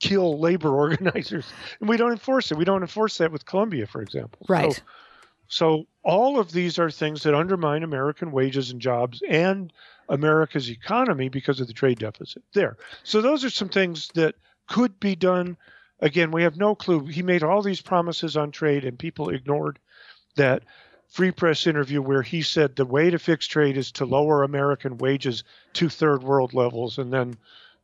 Speaker 7: kill labor organizers, and we don't enforce it. We don't enforce that with Colombia, for example.
Speaker 1: Right.
Speaker 7: So, so all of these are things that undermine American wages and jobs and America's economy because of the trade deficit. There. So those are some things that could be done. Again, we have no clue. He made all these promises on trade, and people ignored that free press interview where he said the way to fix trade is to lower American wages to third world levels, and then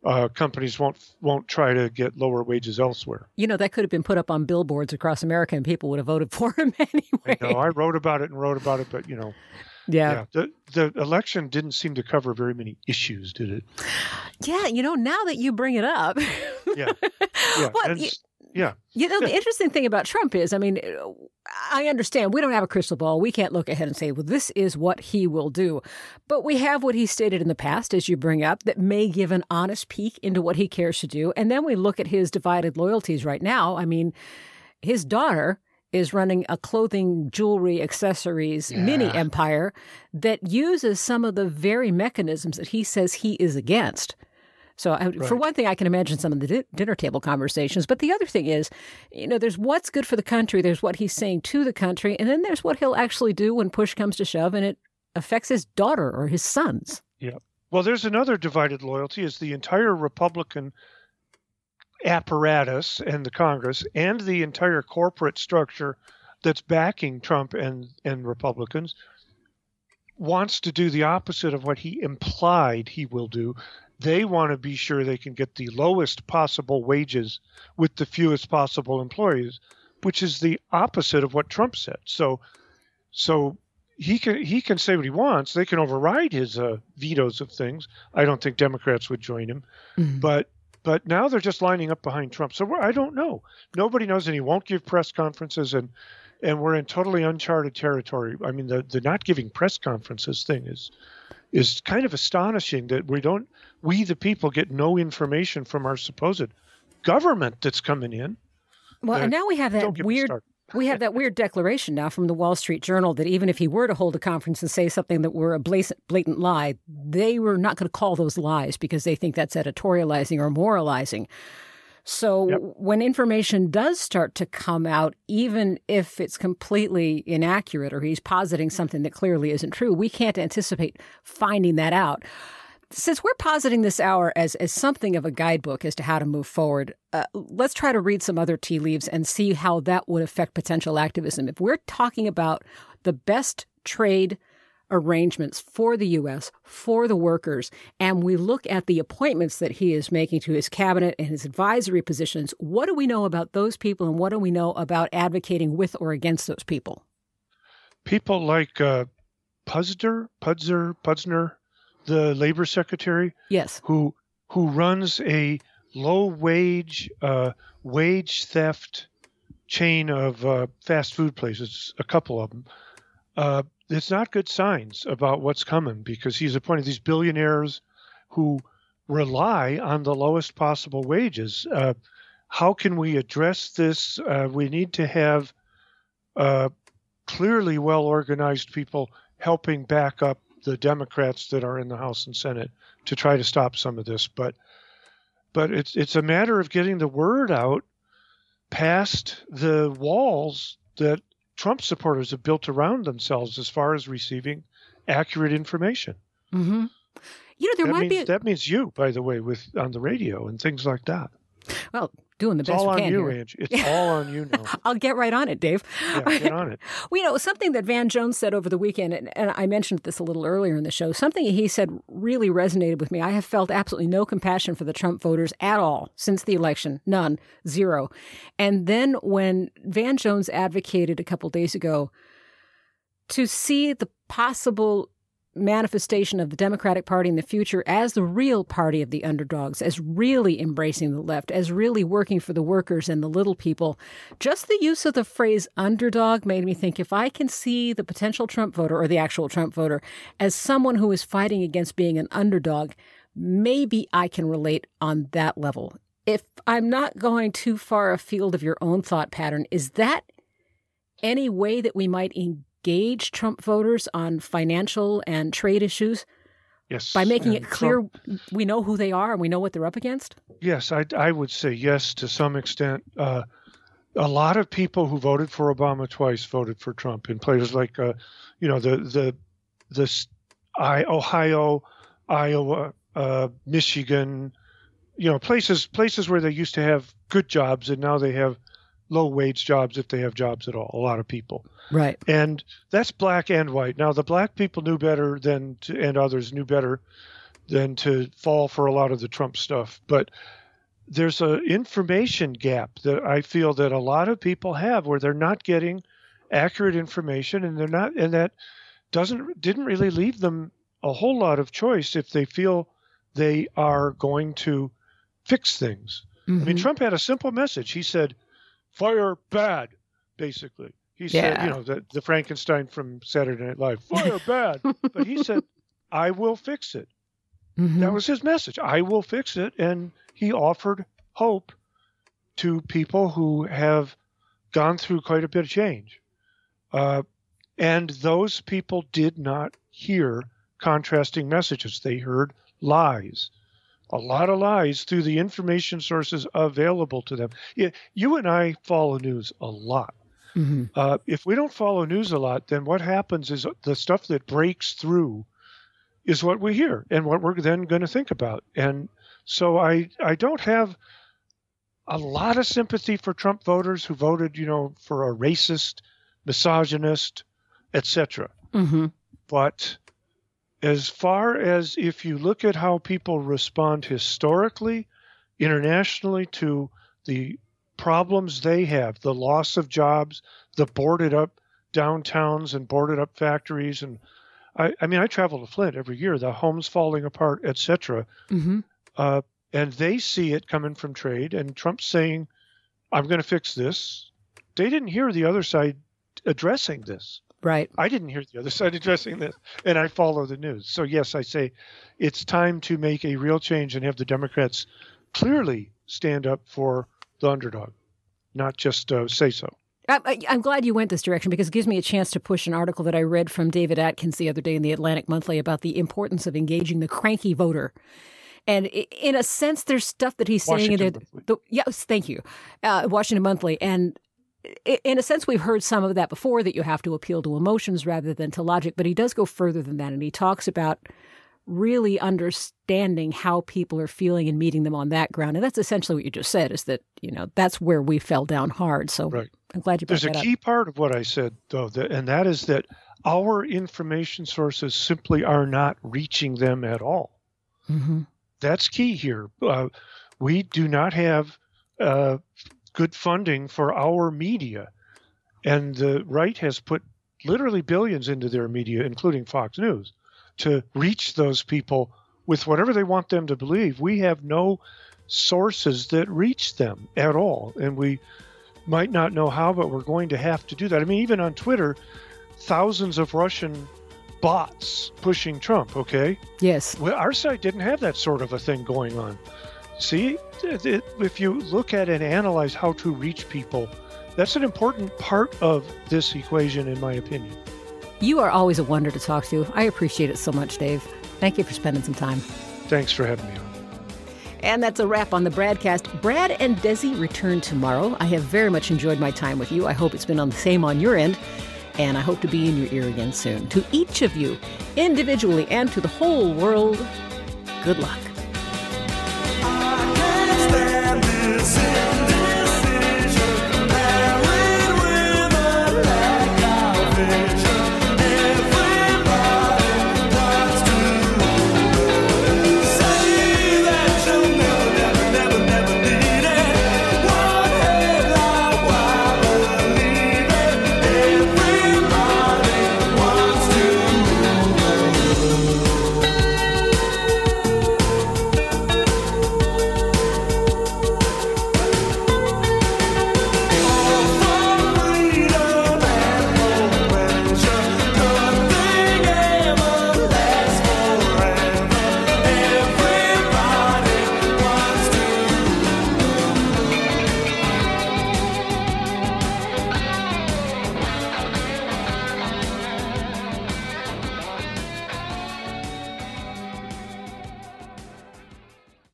Speaker 7: uh, companies won't won't try to get lower wages elsewhere.
Speaker 1: You know, that could have been put up on billboards across America and people would have voted for him anyway.
Speaker 7: I know I wrote about it and wrote about it, but you know,
Speaker 1: yeah.
Speaker 7: yeah, the the election didn't seem to cover very many issues, did it?
Speaker 1: Yeah, you know, now that you bring it up,
Speaker 7: Yeah, yeah,
Speaker 1: Well,
Speaker 7: and yeah.
Speaker 1: you know, the interesting thing about Trump is, I mean, I understand we don't have a crystal ball. We can't look ahead and say, well, this is what he will do. But we have what he stated in the past, as you bring up, that may give an honest peek into what he cares to do. And then we look at his divided loyalties right now. I mean, his daughter is running a clothing, jewelry, accessories mini empire that uses some of the very mechanisms that he says he is against. So, I, for one thing, I can imagine some of the di- dinner table conversations. But the other thing is, you know, there's what's good for the country, there's what he's saying to the country, and then there's what he'll actually do when push comes to shove and it affects his daughter or his sons.
Speaker 7: Yeah. Well, there's another divided loyalty is the entire Republican apparatus and the Congress and the entire corporate structure that's backing Trump and, and Republicans wants to do the opposite of what he implied he will do. They want to be sure they can get the lowest possible wages with the fewest possible employees, which is the opposite of what Trump said. So so he can he can say what he wants. They can override his uh, vetoes of things. I don't think Democrats would join him, but but now they're just lining up behind Trump. So we're, I don't know. Nobody knows, and he won't give press conferences, and and we're in totally uncharted territory. I mean, the the not giving press conferences thing is is kind of astonishing that we don't we the people get no information from our supposed government that's coming in.
Speaker 1: Well,
Speaker 7: Uh,
Speaker 1: and now we have that weird. we have that weird declaration now from the Wall Street Journal that even if he were to hold a conference and say something that were a blatant, blatant lie, they were not going to call those lies because they think that's editorializing or moralizing. So
Speaker 7: Yep.
Speaker 1: when information does start to come out, even if it's completely inaccurate or he's positing something that clearly isn't true, we can't anticipate finding that out. Since we're positing this hour as, as something of a guidebook as to how to move forward, uh, let's try to read some other tea leaves and see how that would affect potential activism. If we're talking about the best trade arrangements for the U.S., for the workers, and we look at the appointments that he is making to his cabinet and his advisory positions, what do we know about those people and what do we know about advocating with or against those people?
Speaker 7: people like uh, Puzder, Pudzer, Pudzner, the labor secretary,
Speaker 1: Yes.
Speaker 7: who who runs a low wage uh, wage theft chain of uh, fast food places, a couple of them. Uh, it's not good signs about what's coming because he's appointed these billionaires who rely on the lowest possible wages. Uh, how can we address this? Uh, we need to have uh, clearly well organized people helping back up the Democrats that are in the House and Senate to try to stop some of this. But but it's it's a matter of getting the word out past the walls that Trump supporters have built around themselves as far as receiving accurate information.
Speaker 1: Mm-hmm. You know, there
Speaker 7: that
Speaker 1: might
Speaker 7: means,
Speaker 1: be. A,
Speaker 7: that means you, by the way, with on the radio and things like that.
Speaker 1: well, doing the
Speaker 7: It's
Speaker 1: best
Speaker 7: all
Speaker 1: we
Speaker 7: on
Speaker 1: can
Speaker 7: you,
Speaker 1: here.
Speaker 7: Angie. It's all on you now.
Speaker 1: I'll get right on it, Dave.
Speaker 7: Yeah, get on it.
Speaker 1: Well, you know, something that Van Jones said over the weekend, and, and I mentioned this a little earlier in the show, something he said really resonated with me. I have felt absolutely no compassion for the Trump voters at all since the election. None. Zero. And then when Van Jones advocated a couple days ago to see the possible manifestation of the Democratic Party in the future as the real party of the underdogs, as really embracing the left, as really working for the workers and the little people. Just the use of the phrase underdog made me think if I can see the potential Trump voter or the actual Trump voter as someone who is fighting against being an underdog, maybe I can relate on that level. If I'm not going too far afield of your own thought pattern, is that any way that we might engage Trump voters on financial and trade issues
Speaker 7: Yes.
Speaker 1: by making
Speaker 7: and
Speaker 1: it clear
Speaker 7: Trump-
Speaker 1: we know who they are and we know what they're up against?
Speaker 7: yes, I, I would say yes to some extent. Uh, a lot of people who voted for Obama twice voted for Trump in places like, uh, you know, the the the I, Ohio, Iowa, uh, Michigan, you know, places places where they used to have good jobs and now they have low wage jobs if they have jobs at all. A lot of people.
Speaker 1: Right.
Speaker 7: and that's black and white. Now the black people knew better than to, and others knew better than to fall for a lot of the Trump stuff. But there's a information gap that I feel that a lot of people have where they're not getting accurate information and they're not and that doesn't didn't really leave them a whole lot of choice if they feel they are going to fix things. I mean,
Speaker 1: Mhm.
Speaker 7: Trump had a simple message. He said, "Fire bad," basically. He said, you know, the, the Frankenstein from Saturday Night Live, "Fire bad," but he said, "I will fix it."
Speaker 1: Mhm.
Speaker 7: That was his message. I will fix it, and he offered hope to people who have gone through quite a bit of change. Uh, and those people did not hear contrasting messages. They heard lies, a lot of lies through the information sources available to them. Yeah, you and I follow news a lot.
Speaker 1: Mhm.
Speaker 7: Uh, if we don't follow news a lot, then what happens is the stuff that breaks through is what we hear and what we're then going to think about. And so I I don't have a lot of sympathy for Trump voters who voted, you know, for a racist, misogynist, etc.
Speaker 1: Mhm.
Speaker 7: But as far as if you look at how people respond historically, internationally to the problems they have, the loss of jobs, the boarded up downtowns and boarded up factories and I, I mean I travel to Flint every year, the homes falling apart, etc.
Speaker 1: Mhm.
Speaker 7: Uh, and they see it coming from trade and Trump's saying, I'm gonna fix this. They didn't hear the other side addressing this.
Speaker 1: Right.
Speaker 7: I didn't hear the other side addressing this, and I follow the news. So yes, I say it's time to make a real change and have the Democrats clearly stand up for the underdog, not just uh, say so.
Speaker 1: I, I'm glad you went this direction because it gives me a chance to push an article that I read from David Atkins the other day in the Atlantic Monthly about the importance of engaging the cranky voter. And in a sense, there's stuff that he's saying in
Speaker 7: Washington. Monthly.
Speaker 1: The, yes, thank you, uh, Washington Monthly. And in a sense, we've heard some of that before that you have to appeal to emotions rather than to logic. But he does go further than that, and he talks about really understanding how people are feeling and meeting them on that ground. And that's essentially what you just said is that, you know, that's where we fell down hard. So
Speaker 7: Right.
Speaker 1: I'm glad you brought
Speaker 7: There's a
Speaker 1: that up.
Speaker 7: key part of what I said, though, that, and that is that our information sources simply are not reaching them at all.
Speaker 1: Mhm.
Speaker 7: That's key here. Uh, we do not have uh, good funding for our media, and the right has put literally billions into their media, including Fox News, to reach those people with whatever they want them to believe. We have no sources that reach them at all, and we might not know how, but we're going to have to do that. I mean, even on Twitter, thousands of Russian bots pushing Trump, okay?
Speaker 1: Yes.
Speaker 7: Well, our site didn't have that sort of a thing going on. See, if you look at and analyze how to reach people, that's an important part of this equation, in my opinion.
Speaker 1: You are always a wonder to talk to. I appreciate it so much, Dave. Thank you for spending some time.
Speaker 7: Thanks for having me on.
Speaker 1: And that's a wrap on the BradCast. Brad and Desi return tomorrow. I have very much enjoyed my time with you. I hope it's been on the same on your end. And I hope to be in your ear again soon. To each of you, individually and to the whole world, good luck. It's